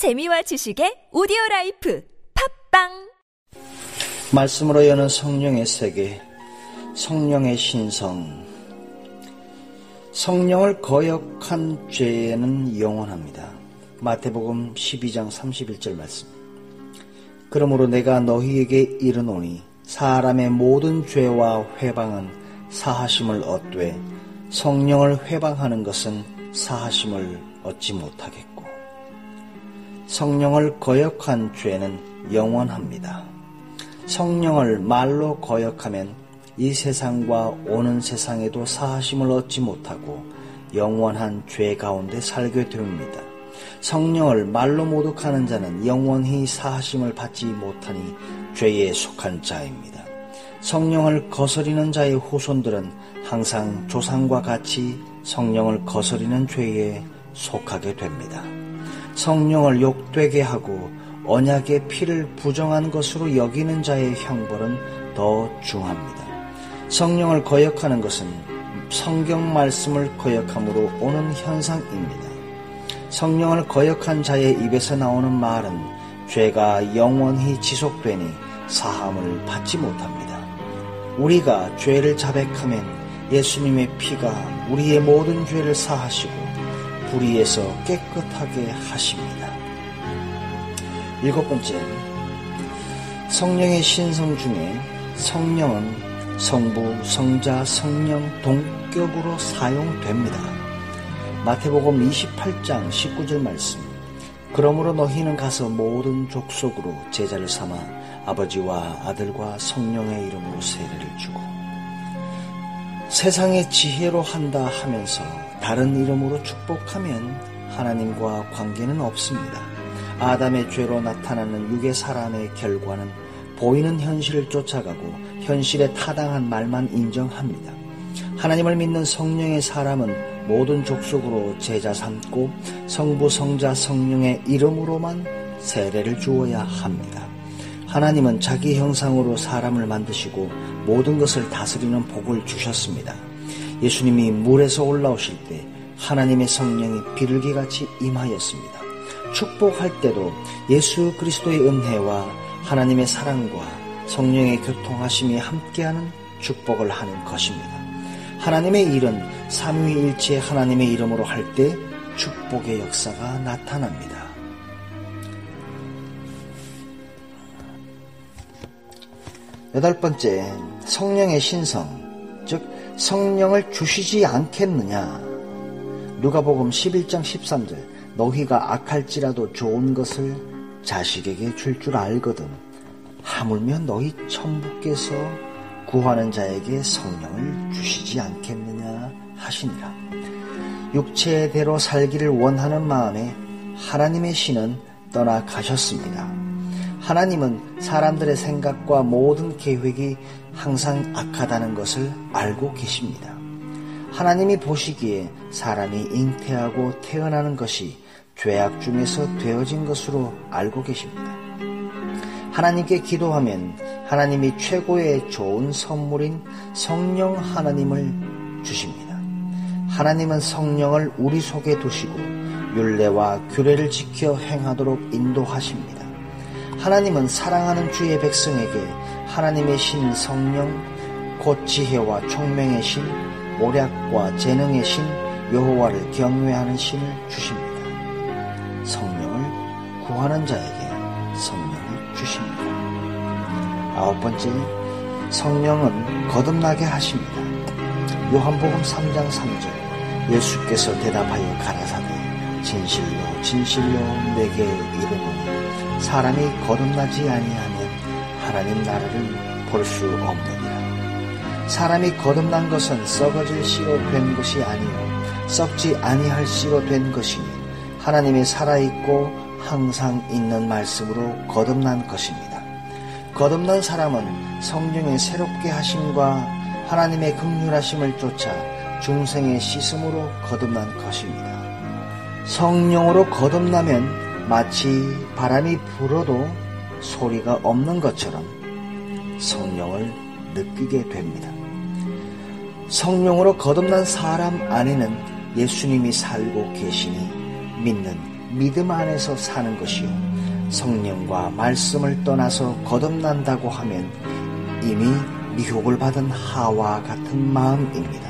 재미와 지식의 오디오 라이프 팟빵 말씀으로 여는 성령의 세계, 성령의 신성. 성령을 거역한 죄는 영원합니다. 마태복음 12장 31절 말씀. 그러므로 내가 너희에게 이르노니 사람의 모든 죄와 훼방은 사하심을 얻되 성령을 훼방하는 것은 사하심을 얻지 못하겠고 성령을 거역한 죄는 영원합니다. 성령을 말로 거역하면 이 세상과 오는 세상에도 사하심을 얻지 못하고 영원한 죄 가운데 살게 됩니다. 성령을 말로 모독하는 자는 영원히 사하심을 받지 못하니 죄에 속한 자입니다. 성령을 거스리는 자의 후손들은 항상 조상과 같이 성령을 거스리는 죄에 속하게 됩니다. 성령을 욕되게 하고 언약의 피를 부정한 것으로 여기는 자의 형벌은 더 중합니다. 성령을 거역하는 것은 성경 말씀을 거역함으로 오는 현상입니다. 성령을 거역한 자의 입에서 나오는 말은 죄가 영원히 지속되니 사함을 받지 못합니다. 우리가 죄를 자백하면 예수님의 피가 우리의 모든 죄를 사하시고 불의에서 깨끗하게 하십니다. 일곱 번째, 성령의 신성 중에 성령은 성부, 성자, 성령 동격으로 사용됩니다. 마태복음 28장 19절 말씀. 그러므로 너희는 가서 모든 족속으로 제자를 삼아 아버지와 아들과 성령의 이름으로 세례를 주고 세상의 지혜로 한다 하면서 다른 이름으로 축복하면 하나님과 관계는 없습니다. 아담의 죄로 나타나는 육의 사람의 결과는 보이는 현실을 쫓아가고 현실에 타당한 말만 인정합니다. 하나님을 믿는 성령의 사람은 모든 족속으로 제자 삼고 성부, 성자, 성령의 이름으로만 세례를 주어야 합니다. 하나님은 자기 형상으로 사람을 만드시고 모든 것을 다스리는 복을 주셨습니다. 예수님이 물에서 올라오실 때 하나님의 성령이 비둘기같이 임하였습니다. 축복할 때도 예수 그리스도의 은혜와 하나님의 사랑과 성령의 교통하심이 함께하는 축복을 하는 것입니다. 하나님의 일은 삼위일체 하나님의 이름으로 할 때 축복의 역사가 나타납니다. 여덟 번째, 성령의 신성, 즉 성령을 주시지 않겠느냐. 누가복음 11장 13절 너희가 악할지라도 좋은 것을 자식에게 줄줄 알거든 하물며 너희 천부께서 구하는 자에게 성령을 주시지 않겠느냐 하시니라. 육체대로 살기를 원하는 마음에 하나님의 신은 떠나가셨습니다. 하나님은 사람들의 생각과 모든 계획이 항상 악하다는 것을 알고 계십니다. 하나님이 보시기에 사람이 잉태하고 태어나는 것이 죄악 중에서 되어진 것으로 알고 계십니다. 하나님께 기도하면 하나님이 최고의 좋은 선물인 성령 하나님을 주십니다. 하나님은 성령을 우리 속에 두시고 윤례와 규례를 지켜 행하도록 인도하십니다. 하나님은 사랑하는 주의 백성에게 하나님의 신 성령, 곧 지혜와 총명의 신, 모략과 재능의 신, 여호와를 경외하는 신을 주십니다. 성령을 구하는 자에게 성령을 주십니다. 아홉 번째, 성령은 거듭나게 하십니다. 요한복음 3장 3절 예수께서 대답하여 가라사대 진실로 진실로 내게 이르노니 사람이 거듭나지 아니하면 하나님 나라를 볼 수 없느니라. 사람이 거듭난 것은 썩어질 씨로 된 것이 아니요 썩지 아니할 씨로 된 것이니 하나님이 살아있고 항상 있는 말씀으로 거듭난 것입니다. 거듭난 사람은 성령의 새롭게 하심과 하나님의 극률하심을 쫓아 중생의 씻음으로 거듭난 것입니다. 성령으로 거듭나면 마치 바람이 불어도 소리가 없는 것처럼 성령을 느끼게 됩니다. 성령으로 거듭난 사람 안에는 예수님이 살고 계시니 믿는 믿음 안에서 사는 것이요. 성령과 말씀을 떠나서 거듭난다고 하면 이미 미혹을 받은 하와 같은 마음입니다.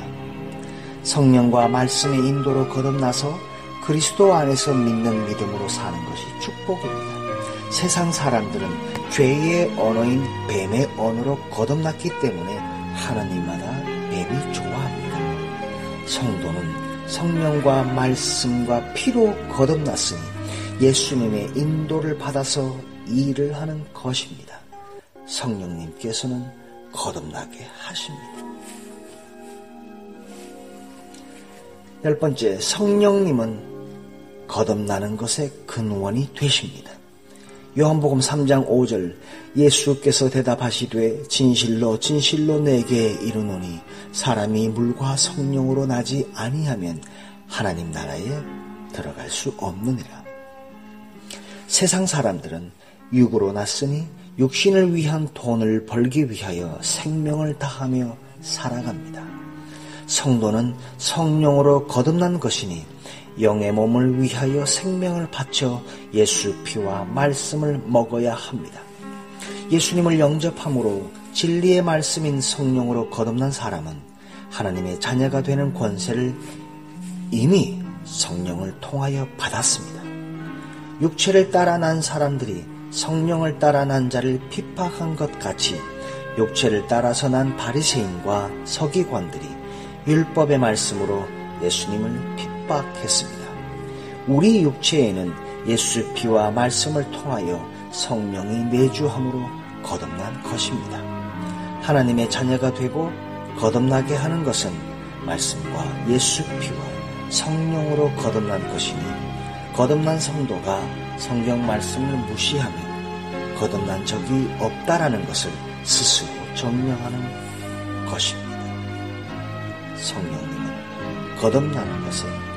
성령과 말씀의 인도로 거듭나서 그리스도 안에서 믿는 믿음으로 사는 것이 축복입니다. 세상 사람들은 죄의 언어인 뱀의 언어로 거듭났기 때문에 하나님마다 뱀이 좋아합니다. 성도는 성령과 말씀과 피로 거듭났으니 예수님의 인도를 받아서 일을 하는 것입니다. 성령님께서는 거듭나게 하십니다. 열 번째, 성령님은 거듭나는 것의 근원이 되십니다. 요한복음 3장 5절 예수께서 대답하시되 진실로 진실로 내게 이르노니 사람이 물과 성령으로 나지 아니하면 하나님 나라에 들어갈 수 없느니라. 세상 사람들은 육으로 났으니 육신을 위한 돈을 벌기 위하여 생명을 다하며 살아갑니다. 성도는 성령으로 거듭난 것이니 영의 몸을 위하여 생명을 바쳐 예수 피와 말씀을 먹어야 합니다. 예수님을 영접함으로 진리의 말씀인 성령으로 거듭난 사람은 하나님의 자녀가 되는 권세를 이미 성령을 통하여 받았습니다. 육체를 따라 난 사람들이 성령을 따라 난 자를 핍박한 것 같이 육체를 따라서 난 바리새인과 서기관들이 율법의 말씀으로 예수님을 핍박 했습니다. 우리 육체에는 예수 피와 말씀을 통하여 성령이 내주함으로 거듭난 것입니다. 하나님의 자녀가 되고 거듭나게 하는 것은 말씀과 예수 피와 성령으로 거듭난 것이니 거듭난 성도가 성경 말씀을 무시하며 거듭난 적이 없다라는 것을 스스로 증명하는 것입니다. 성령님은 거듭나는 것에